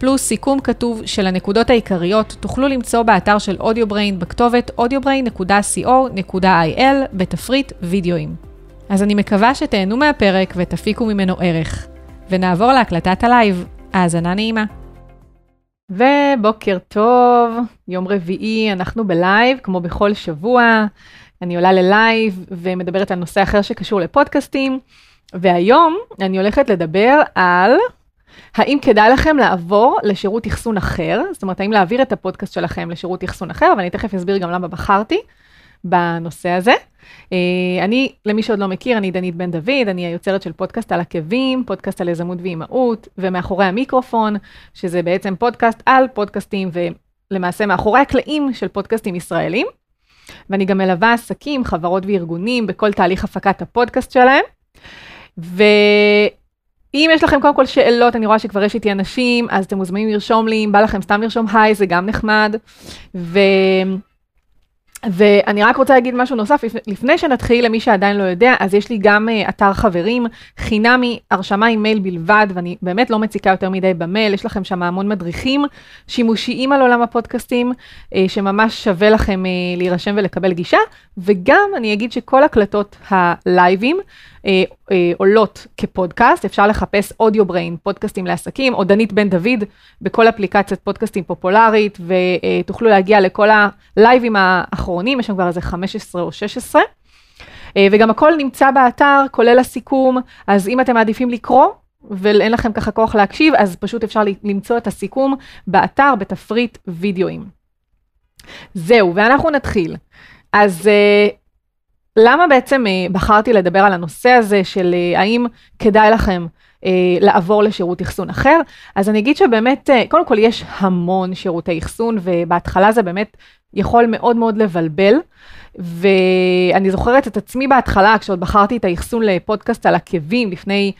פלוס סיכום כתוב של הנקודות העיקריות, תוכלו למצוא באתר של Audiobrain בכתובת audiobrain.co.il בתפריט וידאוים. אז אני מקווה שתהנו מהפרק ותפיקו ממנו ערך. ונעבור להקלטת הלייב. האזנה נעימה. ובוקר טוב, יום רביעי, אנחנו בלייב, כמו בכל שבוע. אני עולה ללייב ומדברת על נושא אחר שקשור לפודקאסטים. והיום אני הולכת לדבר על האם כדאי לכם לעבור לשירות אחסון אחר, זאת אומרת, האם להעביר את הפודקאסט שלכם לשירות אחסון אחר, ואני תכף אסביר גם למה בחרתי בנושא הזה. אה, אני, למי שעוד לא מכיר, אני דנית בן דוד, אני היוצרת של פודקאסט על עקבים, פודקאסט על יזמות ואימהות, ומאחורי המיקרופון, שזה בעצם פודקאסט על פודקאסטים, ולמעשה מאחורי הקלעים של פודקאסטים ישראלים. ואני גם מלווה עסקים, חברות וארגונים בכל תהליך הפקת הפודקאסט שלהם. ואם יש לכם קודם כל שאלות, אני רואה שכבר יש איתי אנשים, אז אתם מוזמנים לרשום לי, אם בא לכם סתם לרשום היי, זה גם נחמד. ו... ואני רק רוצה להגיד משהו נוסף, לפני שנתחיל, למי שעדיין לא יודע, אז יש לי גם uh, אתר חברים, חינמי, הרשמה עם מייל בלבד, ואני באמת לא מציקה יותר מדי במייל, יש לכם שם המון מדריכים שימושיים על עולם הפודקאסטים, uh, שממש שווה לכם uh, להירשם ולקבל גישה, וגם אני אגיד שכל הקלטות הלייבים, אה, אה, עולות כפודקאסט, אפשר לחפש אודיו בריין, פודקאסטים לעסקים, או דנית בן דוד, בכל אפליקציית פודקאסטים פופולרית, ותוכלו להגיע לכל הלייבים האחרונים, יש שם כבר איזה 15 או 16. אה, וגם הכל נמצא באתר, כולל הסיכום, אז אם אתם מעדיפים לקרוא, ואין לכם ככה כוח להקשיב, אז פשוט אפשר למצוא את הסיכום באתר, בתפריט וידאוים. זהו, ואנחנו נתחיל. אז למה בעצם אה, בחרתי לדבר על הנושא הזה של אה, האם כדאי לכם אה, לעבור לשירות אחסון אחר? אז אני אגיד שבאמת, קודם כל יש המון שירותי אחסון, ובהתחלה זה באמת יכול מאוד מאוד לבלבל. ואני זוכרת את עצמי בהתחלה, כשעוד בחרתי את האחסון לפודקאסט על עקבים לפני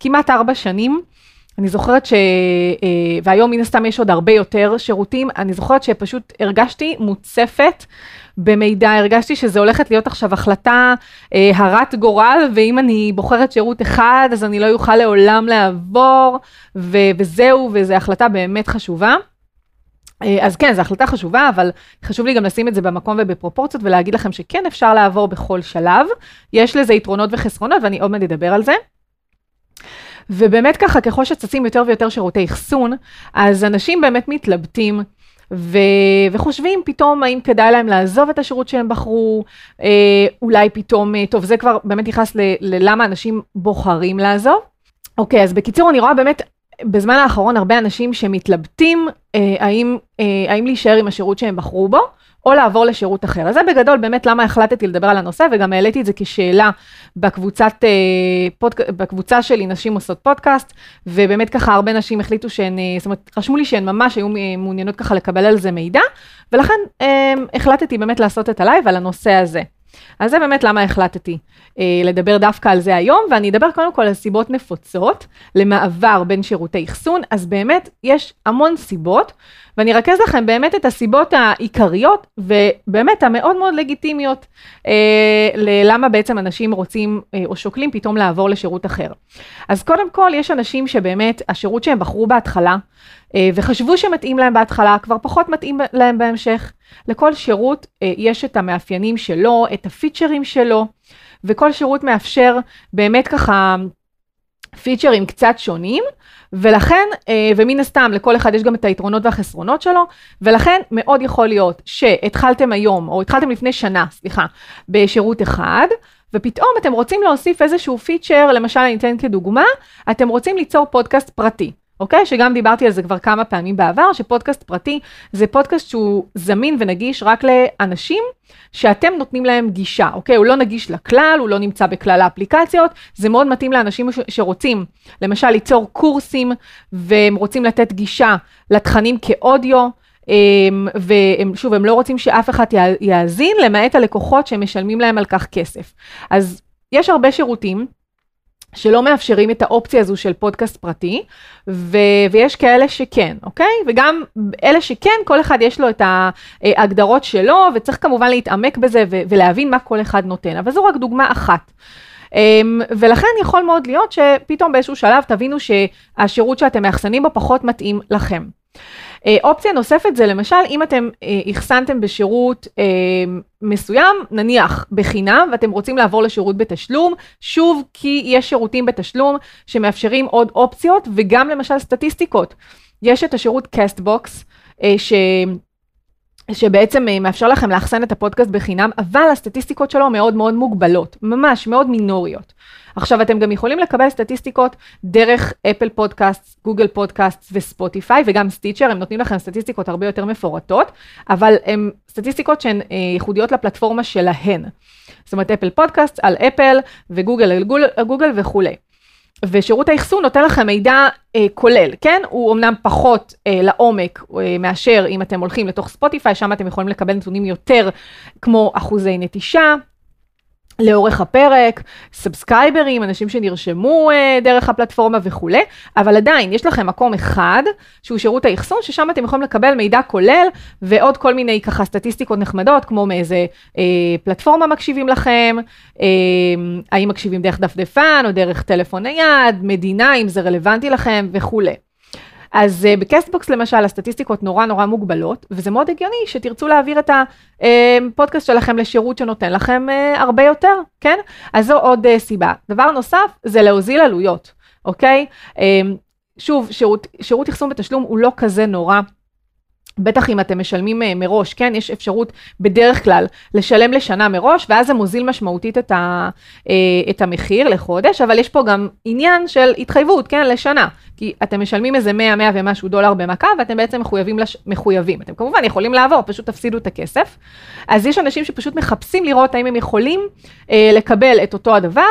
כמעט ארבע שנים. אני זוכרת ש... אה, והיום מן הסתם יש עוד הרבה יותר שירותים, אני זוכרת שפשוט הרגשתי מוצפת במידע, הרגשתי שזה הולכת להיות עכשיו החלטה אה, הרת גורל, ואם אני בוחרת שירות אחד, אז אני לא אוכל לעולם לעבור, ו- וזהו, וזו החלטה באמת חשובה. אה, אז כן, זו החלטה חשובה, אבל חשוב לי גם לשים את זה במקום ובפרופורציות ולהגיד לכם שכן אפשר לעבור בכל שלב. יש לזה יתרונות וחסרונות, ואני עוד מעט אדבר על זה. ובאמת ככה, ככל שצצים יותר ויותר שירותי אחסון, אז אנשים באמת מתלבטים. ו... וחושבים פתאום האם כדאי להם לעזוב את השירות שהם בחרו, אה, אולי פתאום, אה, טוב, זה כבר באמת נכנס ל... ללמה אנשים בוחרים לעזוב. אוקיי, אז בקיצור, אני רואה באמת בזמן האחרון הרבה אנשים שמתלבטים אה, האם, אה, האם להישאר עם השירות שהם בחרו בו, או לעבור לשירות אחר. אז זה בגדול באמת למה החלטתי לדבר על הנושא, וגם העליתי את זה כשאלה בקבוצת, אה, פודק... בקבוצה שלי, נשים עושות פודקאסט, ובאמת ככה הרבה נשים החליטו שהן, אה, זאת אומרת, רשמו לי שהן ממש היו מעוניינות ככה לקבל על זה מידע, ולכן אה, החלטתי באמת לעשות את הלייב על הנושא הזה. אז זה באמת למה החלטתי אה, לדבר דווקא על זה היום, ואני אדבר קודם כל על סיבות נפוצות למעבר בין שירותי אחסון, אז באמת יש המון סיבות, ואני ארכז לכם באמת את הסיבות העיקריות, ובאמת המאוד מאוד לגיטימיות, אה, ללמה בעצם אנשים רוצים אה, או שוקלים פתאום לעבור לשירות אחר. אז קודם כל, יש אנשים שבאמת השירות שהם בחרו בהתחלה, אה, וחשבו שמתאים להם בהתחלה, כבר פחות מתאים להם בהמשך. לכל שירות אה, יש את המאפיינים שלו, את הפיצ'רים שלו, וכל שירות מאפשר באמת ככה פיצ'רים קצת שונים, ולכן, אה, ומן הסתם לכל אחד יש גם את היתרונות והחסרונות שלו, ולכן מאוד יכול להיות שהתחלתם היום, או התחלתם לפני שנה, סליחה, בשירות אחד, ופתאום אתם רוצים להוסיף איזשהו פיצ'ר, למשל אני אתן כדוגמה, אתם רוצים ליצור פודקאסט פרטי. אוקיי? שגם דיברתי על זה כבר כמה פעמים בעבר, שפודקאסט פרטי זה פודקאסט שהוא זמין ונגיש רק לאנשים שאתם נותנים להם גישה, אוקיי? הוא לא נגיש לכלל, הוא לא נמצא בכלל האפליקציות, זה מאוד מתאים לאנשים שרוצים, למשל, ליצור קורסים, והם רוצים לתת גישה לתכנים כאודיו. ושוב, הם לא רוצים שאף אחד יאזין, למעט הלקוחות שמשלמים להם על כך כסף. אז יש הרבה שירותים. שלא מאפשרים את האופציה הזו של פודקאסט פרטי, ו- ויש כאלה שכן, אוקיי? וגם אלה שכן, כל אחד יש לו את ההגדרות שלו, וצריך כמובן להתעמק בזה ו- ולהבין מה כל אחד נותן, אבל זו רק דוגמה אחת. Um, ולכן יכול מאוד להיות שפתאום באיזשהו שלב תבינו שהשירות שאתם מאחסנים בו פחות מתאים לכם. אה, אופציה נוספת זה למשל, אם אתם אחסנתם אה, בשירות אה, מסוים, נניח בחינם, ואתם רוצים לעבור לשירות בתשלום, שוב, כי יש שירותים בתשלום שמאפשרים עוד אופציות, וגם למשל סטטיסטיקות. יש את השירות Castbox, ש... שבעצם מאפשר לכם לאחסן את הפודקאסט בחינם, אבל הסטטיסטיקות שלו מאוד מאוד מוגבלות, ממש מאוד מינוריות. עכשיו, אתם גם יכולים לקבל סטטיסטיקות דרך אפל פודקאסט, גוגל פודקאסט וספוטיפיי, וגם Stitcher, הם נותנים לכם סטטיסטיקות הרבה יותר מפורטות, אבל הן סטטיסטיקות שהן אה, ייחודיות לפלטפורמה שלהן. זאת אומרת, אפל פודקאסט על אפל, וגוגל על גוגל, גוגל וכולי. ושירות האחסון נותן לכם מידע אה, כולל, כן? הוא אמנם פחות אה, לעומק אה, מאשר אם אתם הולכים לתוך ספוטיפיי, שם אתם יכולים לקבל נתונים יותר כמו אחוזי נטישה, לאורך הפרק, סאבסקרייברים, אנשים שנרשמו אה, דרך הפלטפורמה וכולי, אבל עדיין יש לכם מקום אחד שהוא שירות האחסון, ששם אתם יכולים לקבל מידע כולל ועוד כל מיני ככה סטטיסטיקות נחמדות, כמו מאיזה אה, פלטפורמה מקשיבים לכם, אה, האם מקשיבים דרך דפדפן או דרך טלפון נייד, מדינה, אם זה רלוונטי לכם וכולי. אז אה, ב Castbox למשל הסטטיסטיקות נורא נורא מוגבלות, וזה מאוד הגיוני שתרצו להעביר את הפודקאסט אה, שלכם לשירות שנותן לכם אה, הרבה יותר, כן? אז זו עוד אה, סיבה. דבר נוסף זה להוזיל עלויות, אוקיי? Uh, שוב, שירות, שירות אחסון בתשלום הוא לא כזה נורא. בטח אם אתם משלמים אה, מראש, כן? יש אפשרות בדרך כלל לשלם לשנה מראש, ואז זה מוזיל משמעותית את, ה, אה, את המחיר לחודש, אבל יש פה גם עניין של התחייבות, כן? לשנה. כי אתם משלמים איזה 100, 100 ומשהו דולר במכה, ואתם בעצם מחויבים, לש... מחויבים. אתם כמובן יכולים לעבור, פשוט תפסידו את הכסף. אז יש אנשים שפשוט מחפשים לראות האם הם יכולים אה, לקבל את אותו הדבר,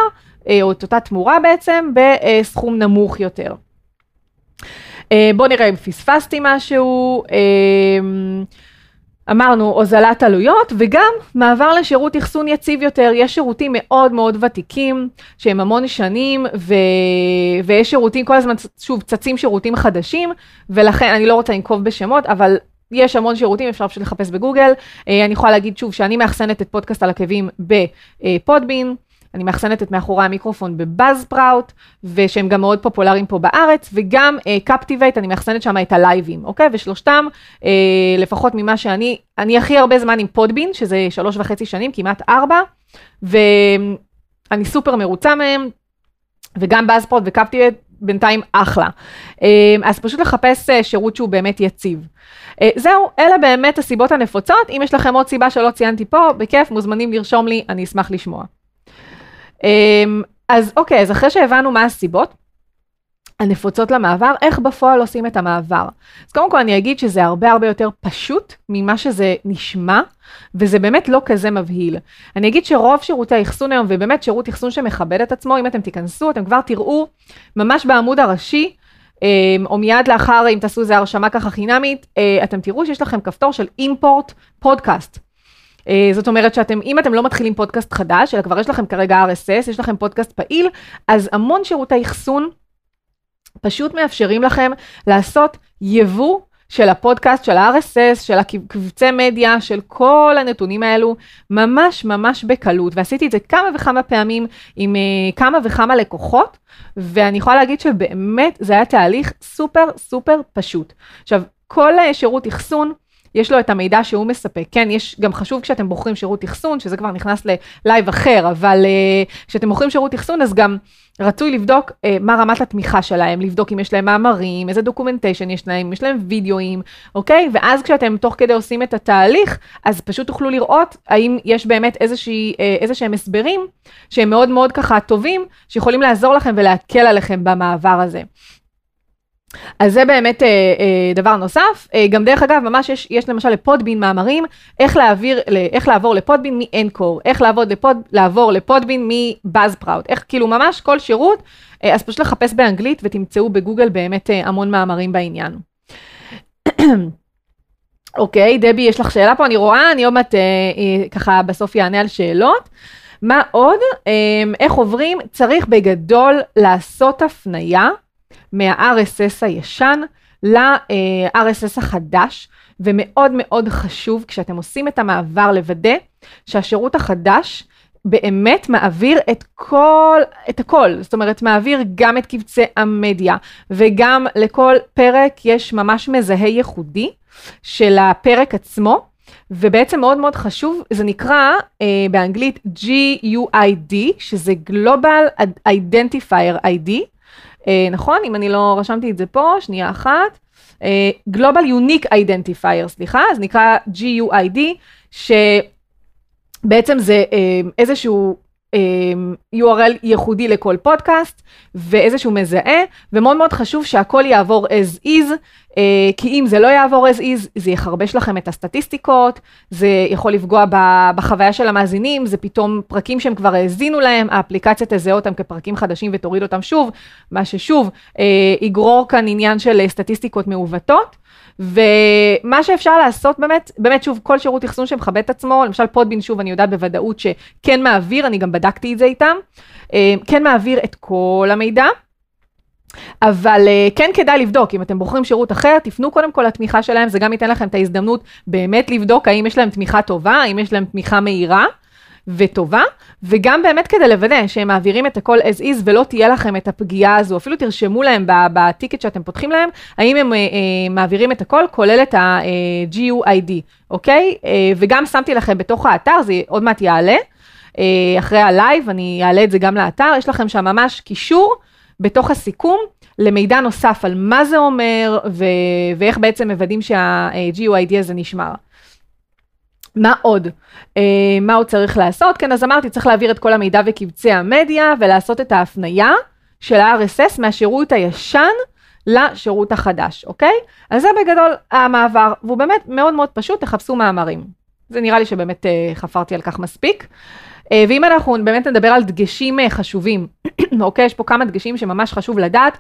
אה, או את אותה תמורה בעצם, בסכום נמוך יותר. אה, בואו נראה אם פספסתי משהו. אה, אמרנו הוזלת עלויות וגם מעבר לשירות אחסון יציב יותר, יש שירותים מאוד מאוד ותיקים שהם המון שנים ו... ויש שירותים כל הזמן, שוב, צצים שירותים חדשים ולכן אני לא רוצה לנקוב בשמות, אבל יש המון שירותים, אפשר פשוט לחפש בגוגל. אה, אני יכולה להגיד שוב שאני מאחסנת את פודקאסט על עקבים ב Podbean. אני מאחסנת את מאחורי המיקרופון ב Buzzsprout, ושהם גם מאוד פופולריים פה בארץ, וגם Captivate, אה, אני מאחסנת שם את הלייבים, אוקיי? ושלושתם, אה, לפחות ממה שאני, אני הכי הרבה זמן עם Podbean, שזה שלוש וחצי שנים, כמעט ארבע, ואני סופר מרוצה מהם, וגם Buzzsprout ו Captivate בינתיים אחלה. אה, אז פשוט לחפש אה, שירות שהוא באמת יציב. זהו, אלה באמת הסיבות הנפוצות. אם יש לכם עוד סיבה שלא ציינתי פה, בכיף, מוזמנים לרשום לי, אני אשמח לשמוע. אמ, אז אוקיי, אז אחרי שהבנו מה הסיבות הנפוצות למעבר, איך בפועל עושים את המעבר? אז קודם כל אני אגיד שזה הרבה הרבה יותר פשוט ממה שזה נשמע, וזה באמת לא כזה מבהיל. אני אגיד שרוב שירותי האחסון היום, ובאמת שירות אחסון שמכבד את עצמו, אם אתם תיכנסו, אתם כבר תראו ממש בעמוד הראשי, אמ, או מיד לאחר, אם תעשו איזה הרשמה ככה חינמית, אה, אתם תראו שיש לכם כפתור של אימפורט פודקאסט. אה, זאת אומרת שאתם, אם אתם לא מתחילים פודקאסט חדש, אלא כבר יש לכם כרגע RSS, יש לכם פודקאסט פעיל, אז המון שירותי אחסון פשוט מאפשרים לכם לעשות יבוא של הפודקאסט, של ה-RSS, של הקבצי מדיה, של כל הנתונים האלו, ממש ממש בקלות. ועשיתי את זה כמה וכמה פעמים עם אה, כמה וכמה לקוחות, ואני יכולה להגיד שבאמת זה היה תהליך סופר סופר פשוט. עכשיו, כל אה, שירות אחסון, יש לו את המידע שהוא מספק. כן, יש גם חשוב כשאתם בוחרים שירות אחסון, שזה כבר נכנס ללייב אחר, אבל אה, כשאתם בוחרים שירות אחסון, אז גם רצוי לבדוק אה, מה רמת התמיכה שלהם, לבדוק אם יש להם מאמרים, איזה documentation יש להם, אם יש להם וידאוים, אוקיי? ואז כשאתם תוך כדי עושים את התהליך, אז פשוט תוכלו לראות האם יש באמת איזושהי, uh, איזה שהם הסברים שהם מאוד מאוד ככה טובים, שיכולים לעזור לכם ולהקל עליכם במעבר הזה. אז זה באמת אה, אה, דבר נוסף. אה, גם דרך אגב, ממש יש, יש למשל לפודבין מאמרים, איך, להעביר, איך לעבור לפודבין מ-Encore, איך לעבוד לפוד, לעבור לפודבין מבאז פראוד, איך כאילו ממש כל שירות, אה, אז פשוט לחפש באנגלית ותמצאו בגוגל באמת אה, המון מאמרים בעניין. אוקיי, דבי, יש לך שאלה פה, אני רואה, אני עוד מעט אה, אה, ככה בסוף יענה על שאלות. מה עוד? אה, איך עוברים? צריך בגדול לעשות הפנייה מה-RSS הישן ל-RSS החדש, ומאוד מאוד חשוב כשאתם עושים את המעבר לוודא שהשירות החדש באמת מעביר את כל, את הכל, זאת אומרת מעביר גם את קבצי המדיה וגם לכל פרק יש ממש מזהה ייחודי של הפרק עצמו. ובעצם מאוד מאוד חשוב, זה נקרא אה, באנגלית GUID, שזה Global Identifier ID, נכון? אם אני לא רשמתי את זה פה, שנייה אחת. אה, Global Unique Identifier, סליחה, זה נקרא GUID, שבעצם זה אה, איזשהו URL ייחודי לכל פודקאסט ואיזשהו מזהה, ומאוד מאוד חשוב שהכל יעבור as is, כי אם זה לא יעבור as is, זה יחרבש לכם את הסטטיסטיקות, זה יכול לפגוע בחוויה של המאזינים, זה פתאום פרקים שהם כבר האזינו להם, האפליקציה תזהה אותם כפרקים חדשים ותוריד אותם שוב, מה ששוב יגרור כאן עניין של סטטיסטיקות מעוותות. ומה שאפשר לעשות באמת, באמת שוב, כל שירות אחסון שמכבד את עצמו, למשל פודבין, שוב, אני יודעת בוודאות שכן מעביר, אני גם בדקתי את זה איתם, אה, כן מעביר את כל המידע. אבל uh, כן כדאי לבדוק, אם אתם בוחרים שירות אחר, תפנו קודם כל לתמיכה שלהם, זה גם ייתן לכם את ההזדמנות באמת לבדוק האם יש להם תמיכה טובה, האם יש להם תמיכה מהירה. וטובה, וגם באמת כדי לוודא שהם מעבירים את הכל as is ולא תהיה לכם את הפגיעה הזו, אפילו תרשמו להם בטיקט שאתם פותחים להם, האם הם אה, אה, מעבירים את הכל, כולל את ה-GUID, אוקיי? אה, וגם שמתי לכם בתוך האתר, זה עוד מעט יעלה, אה, אחרי הלייב, אני אעלה את זה גם לאתר, יש לכם שם ממש קישור בתוך הסיכום. למידע נוסף על מה זה אומר ו- ואיך בעצם מוודאים שה-GUID הזה נשמר. מה עוד? אה, מה עוד צריך לעשות? כן, אז אמרתי, צריך להעביר את כל המידע וקבצי המדיה ולעשות את ההפנייה של ה-RSS מהשירות הישן לשירות החדש, אוקיי? אז זה בגדול המעבר, והוא באמת מאוד מאוד פשוט, תחפשו מאמרים. זה נראה לי שבאמת uh, חפרתי על כך מספיק. Uh, ואם אנחנו באמת נדבר על דגשים uh, חשובים, אוקיי? יש פה כמה דגשים שממש חשוב לדעת,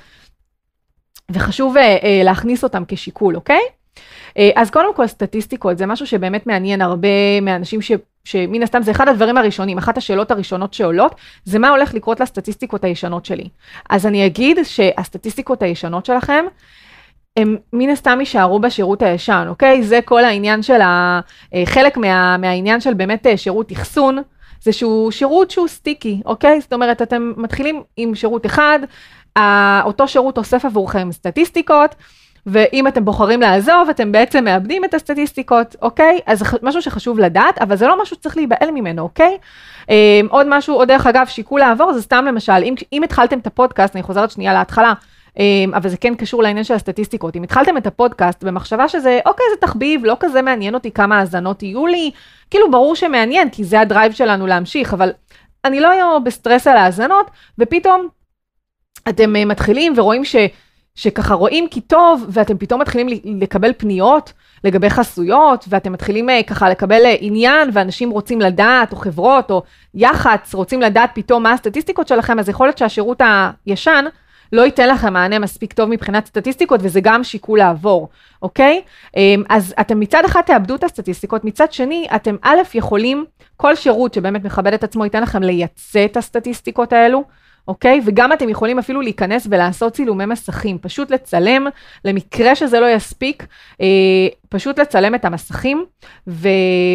וחשוב uh, להכניס אותם כשיקול, אוקיי? אה, אז קודם כל סטטיסטיקות זה משהו שבאמת מעניין הרבה מהאנשים ש... שמן הסתם זה אחד הדברים הראשונים, אחת השאלות הראשונות שעולות, זה מה הולך לקרות לסטטיסטיקות הישנות שלי. אז אני אגיד שהסטטיסטיקות הישנות שלכם, הם מן הסתם יישארו בשירות הישן, אוקיי? זה כל העניין של ה... אה, חלק מה... מהעניין של באמת אה, שירות אחסון, זה שהוא שירות שהוא סטיקי, אוקיי? זאת אומרת, אתם מתחילים עם שירות אחד, אותו שירות אוסף עבורכם סטטיסטיקות, ואם אתם בוחרים לעזוב, אתם בעצם מאבדים את הסטטיסטיקות, אוקיי? אז משהו שחשוב לדעת, אבל זה לא משהו שצריך להיבהל ממנו, אוקיי? Um, עוד משהו, עוד דרך אגב, שיקול לעבור, זה סתם למשל, אם, אם התחלתם את הפודקאסט, אני חוזרת שנייה להתחלה, אבל זה כן קשור לעניין של הסטטיסטיקות. אם התחלתם את הפודקאסט במחשבה שזה, אוקיי, זה תחביב, לא כזה מעניין אותי כמה האזנות יהיו לי, כאילו ברור שמעניין, כי זה ה drive שלנו להמשיך, אבל אני לא אהיה בסטרס על האזנות, ופתאום אתם אה, מתחילים ורואים ש... שככה רואים כי טוב, ואתם פתאום מתחילים לקבל פניות לגבי חסויות, ואתם מתחילים אה, ככה לקבל אה, עניין, ואנשים רוצים לדעת, או חברות, או יח"צ, רוצים לדעת פתאום מה הסטטיסטיקות שלכם, אז יכול להיות שהשירות הישן לא ייתן לכם מענה מספיק טוב מבחינת סטטיסטיקות, וזה גם שיקול לעבור, אוקיי? אמ, אז אתם מצד אחד תאבדו את הסטטיסטיקות, מצד שני, אתם א', יכולים, כל שירות שבאמת מכבד את עצמו ייתן לכם לייצא את הסטטיסטיקות האלו. אוקיי? וגם אתם יכולים אפילו להיכנס ולעשות צילומי מסכים, פשוט לצלם, למקרה שזה לא יספיק, אה, פשוט לצלם את המסכים ו-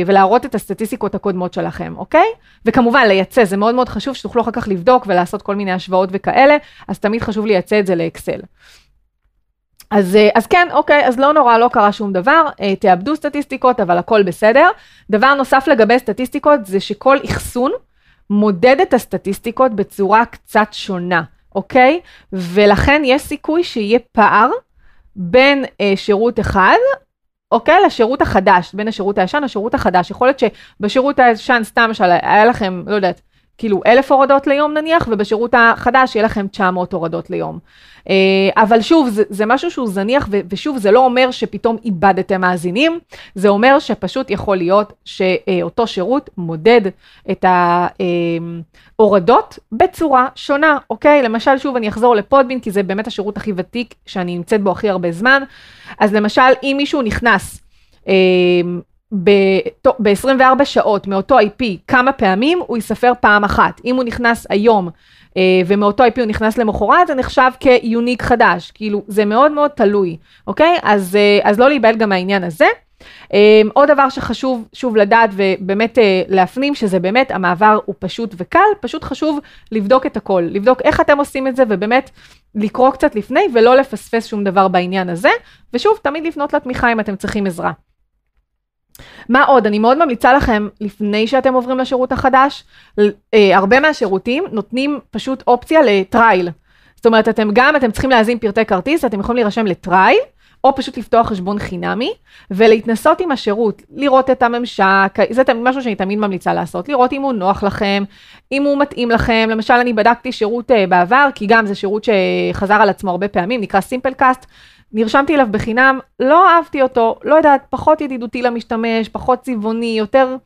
ולהראות את הסטטיסטיקות הקודמות שלכם, אוקיי? וכמובן לייצא, זה מאוד מאוד חשוב שתוכלו אחר כך לבדוק ולעשות כל מיני השוואות וכאלה, אז תמיד חשוב לייצא את זה לאקסל. אז, אה, אז כן, אוקיי, אז לא נורא, לא קרה שום דבר, אה, תאבדו סטטיסטיקות, אבל הכל בסדר. דבר נוסף לגבי סטטיסטיקות זה שכל אחסון, מודד את הסטטיסטיקות בצורה קצת שונה, אוקיי? ולכן יש סיכוי שיהיה פער בין אה, שירות אחד, אוקיי? לשירות החדש, בין השירות הישן לשירות החדש. יכול להיות שבשירות הישן, סתם היה לכם, לא יודעת, כאילו אלף הורדות ליום נניח, ובשירות החדש יהיה לכם 900 הורדות ליום. אה, אבל שוב, זה, זה משהו שהוא זניח, ושוב, זה לא אומר שפתאום איבדתם מאזינים, זה אומר שפשוט יכול להיות שאותו שירות מודד את ההורדות בצורה שונה, אוקיי? למשל, שוב, אני אחזור לפודבין, כי זה באמת השירות הכי ותיק שאני נמצאת בו הכי הרבה זמן. אז למשל, אם מישהו נכנס, ב-24 שעות מאותו IP כמה פעמים, הוא ייספר פעם אחת. אם הוא נכנס היום אה, ומאותו IP הוא נכנס למחרת, זה נחשב כיוניק חדש. כאילו, זה מאוד מאוד תלוי, אוקיי? אז, אה, אז לא להיבהל גם מהעניין הזה. Um, עוד דבר שחשוב שוב לדעת ובאמת uh, להפנים, שזה באמת המעבר הוא פשוט וקל, פשוט חשוב לבדוק את הכל, לבדוק איך אתם עושים את זה ובאמת לקרוא קצת לפני ולא לפספס שום דבר בעניין הזה, ושוב, תמיד לפנות לתמיכה אם אתם צריכים עזרה. מה עוד? אני מאוד ממליצה לכם, לפני שאתם עוברים לשירות החדש, אה, הרבה מהשירותים נותנים פשוט אופציה ל trial. זאת אומרת, אתם גם, אתם צריכים להזין פרטי כרטיס, אתם יכולים להירשם ל trial, או פשוט לפתוח חשבון חינמי, ולהתנסות עם השירות, לראות את הממשק, זה משהו שאני תמיד ממליצה לעשות, לראות אם הוא נוח לכם, אם הוא מתאים לכם. למשל, אני בדקתי שירות אה, בעבר, כי גם זה שירות שחזר על עצמו הרבה פעמים, נקרא Simplecast. נרשמתי אליו בחינם, לא אהבתי אותו, לא יודעת, פחות ידידותי למשתמש, פחות צבעוני, יותר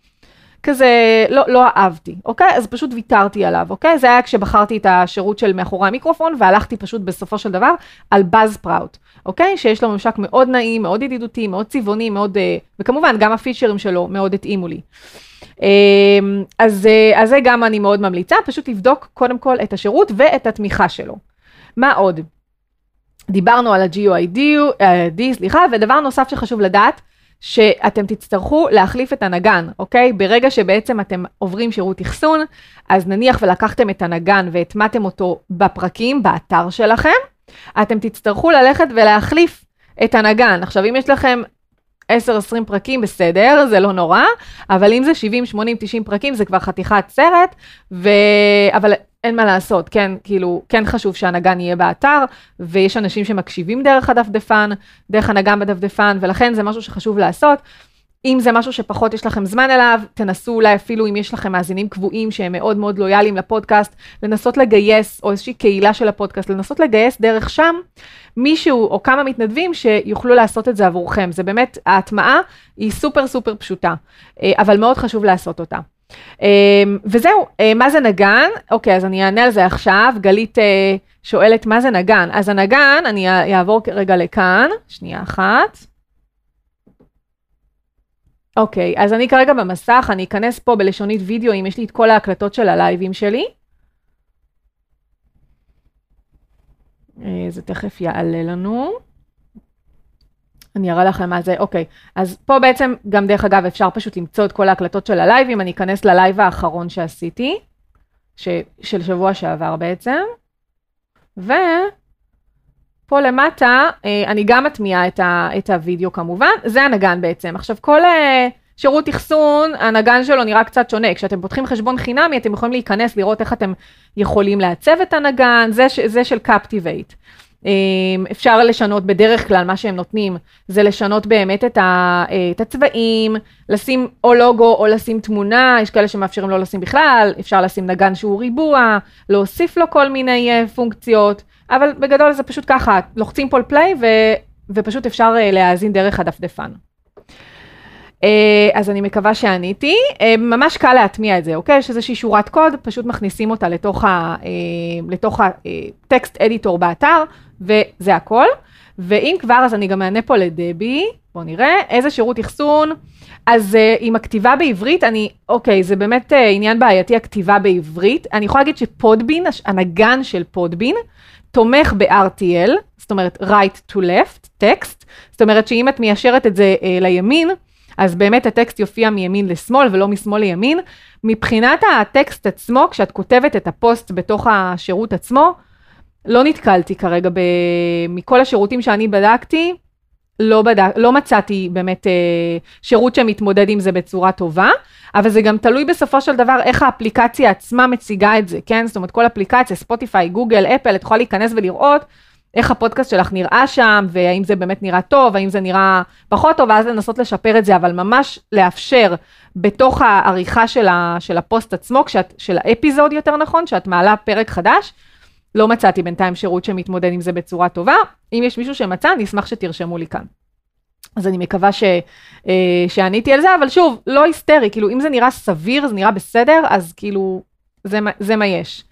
כזה, לא, לא אהבתי, אוקיי? אז פשוט ויתרתי עליו, אוקיי? זה היה כשבחרתי את השירות של מאחורי המיקרופון, והלכתי פשוט בסופו של דבר על באז פראוט, אוקיי? שיש לו ממשק מאוד נעים, מאוד ידידותי, מאוד צבעוני, מאוד, אה, וכמובן, גם הפיצ'רים שלו מאוד התאימו לי. אמ, אז, אה, אז זה גם אני מאוד ממליצה, פשוט לבדוק קודם כל את השירות ואת התמיכה שלו. מה עוד? דיברנו על ה-GUID, uh, סליחה, ודבר נוסף שחשוב לדעת, שאתם תצטרכו להחליף את הנגן, אוקיי? ברגע שבעצם אתם עוברים שירות אחסון, אז נניח ולקחתם את הנגן והטמעתם אותו בפרקים, באתר שלכם, אתם תצטרכו ללכת ולהחליף את הנגן. עכשיו, אם יש לכם 10-20 פרקים, בסדר, זה לא נורא, אבל אם זה 70, 80, 90 פרקים, זה כבר חתיכת סרט, ו... אבל אין מה לעשות, כן, כאילו, כן חשוב שהנגן יהיה באתר, ויש אנשים שמקשיבים דרך הדפדפן, דרך הנגן בדפדפן, ולכן זה משהו שחשוב לעשות. אם זה משהו שפחות יש לכם זמן אליו, תנסו אולי אפילו אם יש לכם מאזינים קבועים שהם מאוד מאוד לויאליים לפודקאסט, לנסות לגייס, או איזושהי קהילה של הפודקאסט, לנסות לגייס דרך שם מישהו או כמה מתנדבים שיוכלו לעשות את זה עבורכם. זה באמת, ההטמעה היא סופר סופר פשוטה, אה, אבל מאוד חשוב לעשות אותה. אמ, וזהו, אה, מה זה נגן? אוקיי, אז אני אענה על זה עכשיו. גלית אה, שואלת מה זה נגן. אז הנגן, אני אעבור רגע לכאן, שנייה אחת. אוקיי, אז אני כרגע במסך, אני אכנס פה בלשונית וידאו, אם יש לי את כל ההקלטות של הלייבים שלי. אה, זה תכף יעלה לנו. אני אראה לכם מה זה, אוקיי. אז פה בעצם, גם דרך אגב, אפשר פשוט למצוא את כל ההקלטות של הלייבים, אני אכנס ללייב האחרון שעשיתי, ש, של שבוע שעבר בעצם, ופה למטה, אה, אני גם מטמיעה את, ה, את הוידאו כמובן, זה הנגן בעצם. עכשיו, כל אה, שירות אחסון, הנגן שלו נראה קצת שונה. כשאתם פותחים חשבון חינמי, אתם יכולים להיכנס, לראות איך אתם יכולים לעצב את הנגן, זה, זה של Captivate. אמ, אפשר לשנות בדרך כלל, מה שהם נותנים, זה לשנות באמת את, ה, אה, את הצבעים, לשים או לוגו או לשים תמונה, יש כאלה שמאפשרים לא לשים בכלל, אפשר לשים נגן שהוא ריבוע, להוסיף לו כל מיני אה, פונקציות, אבל בגדול זה פשוט ככה, לוחצים פה פליי ו, ופשוט אפשר אה, להאזין דרך הדפדפן. אז אני מקווה שעניתי. ממש קל להטמיע את זה, אוקיי? יש איזושהי שורת קוד, פשוט מכניסים אותה לתוך הטקסט אדיטור באתר, וזה הכל. ואם כבר, אז אני גם אענה פה לדבי, בואו נראה, איזה שירות אחסון. אז עם הכתיבה בעברית, אני, אוקיי, זה באמת עניין בעייתי, הכתיבה בעברית. אני יכולה להגיד שפודבין, הנגן של פודבין, תומך ב-RTL, זאת אומרת, right to left, טקסט. זאת אומרת שאם את מיישרת את זה uh, לימין, אז באמת הטקסט יופיע מימין לשמאל ולא משמאל לימין. מבחינת הטקסט עצמו, כשאת כותבת את הפוסט בתוך השירות עצמו, לא נתקלתי כרגע ב... מכל השירותים שאני בדקתי, לא, בדק, לא מצאתי באמת אה, שירות שמתמודד עם זה בצורה טובה, אבל זה גם תלוי בסופו של דבר איך האפליקציה עצמה מציגה את זה, כן? זאת אומרת, כל אפליקציה, ספוטיפיי, גוגל, אפל, את יכולה להיכנס ולראות איך הפודקאסט שלך נראה שם, והאם זה באמת נראה טוב, האם זה נראה פחות טוב, ואז לנסות לשפר את זה, אבל ממש לאפשר בתוך העריכה של, ה, של הפוסט עצמו, כשאת, של האפיזוד יותר נכון, שאת מעלה פרק חדש, לא מצאתי בינתיים שירות שמתמודד עם זה בצורה טובה. אם יש מישהו שמצא, אני אשמח שתרשמו לי כאן. אז אני מקווה ש, אה, שעניתי על זה, אבל שוב, לא היסטרי, כאילו, אם זה נראה סביר, זה נראה בסדר, אז כאילו, זה, זה מה יש.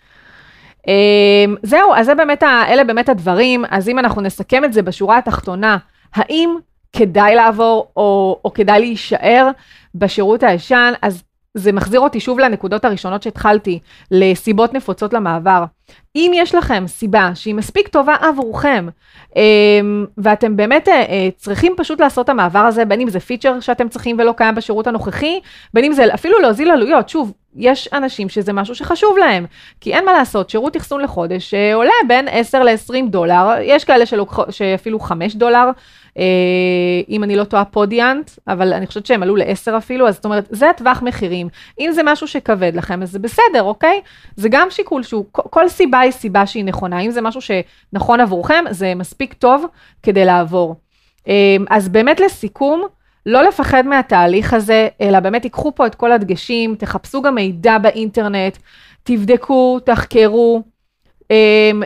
אה, זהו, אז זה באמת, אלה באמת הדברים, אז אם אנחנו נסכם את זה בשורה התחתונה, האם כדאי לעבור או, או כדאי להישאר בשירות הישן, אז זה מחזיר אותי שוב לנקודות הראשונות שהתחלתי, לסיבות נפוצות למעבר. אם יש לכם סיבה שהיא מספיק טובה עבורכם, אמ, ואתם באמת אה, אה, צריכים פשוט לעשות את המעבר הזה, בין אם זה פיצ'ר שאתם צריכים ולא קיים בשירות הנוכחי, בין אם זה אפילו להוזיל עלויות, שוב, יש אנשים שזה משהו שחשוב להם, כי אין מה לעשות, שירות אחסון לחודש אה, עולה בין 10 ל-20 דולר, יש כאלה שלוקח, שאפילו 5 דולר, אם אני לא טועה פודיאנט, אבל אני חושבת שהם עלו ל-10 אפילו, אז זאת אומרת, זה הטווח מחירים. אם זה משהו שכבד לכם, אז זה בסדר, אוקיי? זה גם שיקול שהוא, כל סיבה היא סיבה שהיא נכונה. אם זה משהו שנכון עבורכם, זה מספיק טוב כדי לעבור. אה, אז באמת לסיכום, לא לפחד מהתהליך הזה, אלא באמת תיקחו פה את כל הדגשים, תחפשו גם מידע באינטרנט, תבדקו, תחקרו,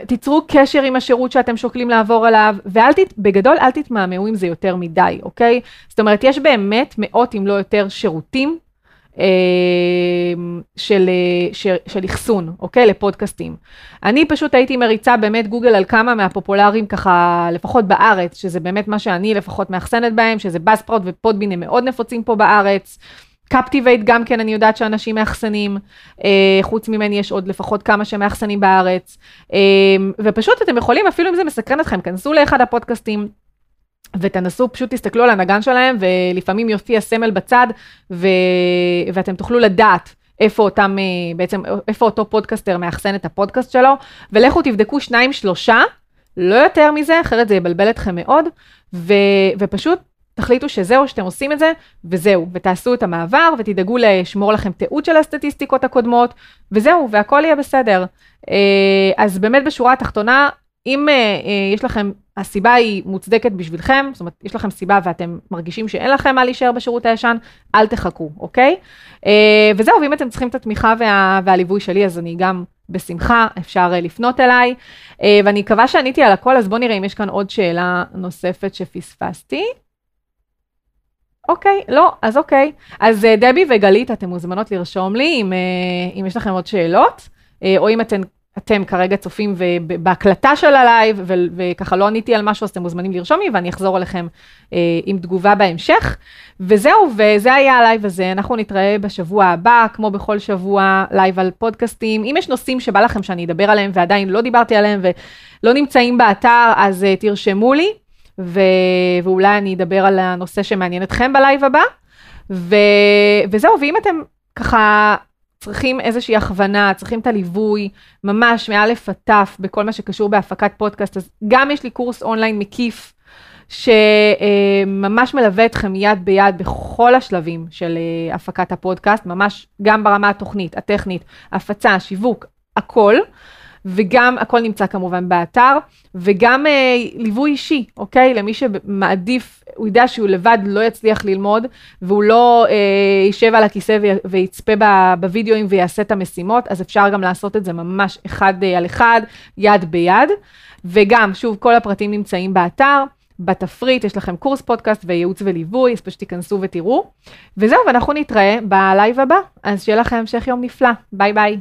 תיצרו קשר עם השירות שאתם שוקלים לעבור אליו, ואל תת... בגדול אל תתמהמהו אם זה יותר מדי, אוקיי? זאת אומרת, יש באמת מאות אם לא יותר שירותים אמ, של, של, של אחסון, אוקיי? לפודקאסטים. אני פשוט הייתי מריצה באמת גוגל על כמה מהפופולריים ככה, לפחות בארץ, שזה באמת מה שאני לפחות מאחסנת בהם, שזה בספרוט ופודבין הם מאוד נפוצים פה בארץ. קפטיבייט גם כן, אני יודעת שאנשים מאחסנים, אה, חוץ ממני יש עוד לפחות כמה שמאחסנים בארץ, אה, ופשוט אתם יכולים, אפילו אם זה מסקרן אתכם, כנסו לאחד הפודקאסטים, ותנסו, פשוט תסתכלו על הנגן שלהם, ולפעמים יופיע סמל בצד, ו... ואתם תוכלו לדעת איפה אותם, אה, בעצם, איפה אותו פודקאסטר מאחסן את הפודקאסט שלו, ולכו תבדקו שניים, שלושה, לא יותר מזה, אחרת זה יבלבל אתכם מאוד, ו... ופשוט תחליטו שזהו, שאתם עושים את זה, וזהו, ותעשו את המעבר, ותדאגו לשמור לכם תיעוד של הסטטיסטיקות הקודמות, וזהו, והכל יהיה בסדר. אה, אז באמת בשורה התחתונה, אם אה, אה, יש לכם, הסיבה היא מוצדקת בשבילכם, זאת אומרת, יש לכם סיבה ואתם מרגישים שאין לכם מה להישאר בשירות הישן, אל תחכו, אוקיי? וזהו, ואם אתם צריכים את התמיכה וה, והליווי שלי, אז אני גם בשמחה, אפשר לפנות אליי. ואני מקווה שעניתי על הכל, אז בואו נראה אם יש כאן עוד שאלה נוספת שפספסתי. אוקיי, לא, אז אוקיי. אז אה, דבי וגלית, אתן מוזמנות לרשום לי אם, אה, אם יש לכם עוד שאלות, אה, או אם אתן, אתם כרגע צופים בהקלטה של הלייב, וככה לא עניתי על משהו, אז אתם מוזמנים לרשום לי, ואני אחזור אליכם עם תגובה בהמשך. וזהו, וזה היה הלייב הזה. אנחנו נתראה בשבוע הבא, כמו בכל שבוע, לייב על פודקאסטים. אם יש נושאים שבא לכם שאני אדבר עליהם ועדיין לא דיברתי עליהם ולא נמצאים באתר, אז תרשמו לי. ו... ואולי אני אדבר על הנושא שמעניין אתכם בלייב הבא. ו... וזהו, ואם אתם ככה צריכים איזושהי הכוונה, צריכים את הליווי, ממש מאלף עד תף בכל מה שקשור בהפקת פודקאסט, אז גם יש לי קורס אונליין מקיף. שממש מלווה אתכם יד ביד בכל השלבים של אה, הפקת הפודקאסט, ממש גם ברמה התוכנית, הטכנית, הפצה, שיווק, הכל. וגם הכל נמצא כמובן באתר, וגם אה, ליווי אישי, אוקיי? למי שמעדיף, הוא ידע שהוא לבד לא יצליח ללמוד, והוא לא אה, יישב על הכיסא ויצפה בווידאוים ויעשה את המשימות, אז אפשר גם לעשות את זה ממש אחד אה, על אחד, יד ביד. וגם, שוב, כל הפרטים נמצאים באתר. בתפריט יש לכם קורס פודקאסט וייעוץ וליווי, אז פשוט תיכנסו ותראו. וזהו, ואנחנו נתראה בלייב הבא, אז שיהיה לכם המשך יום נפלא. ביי ביי.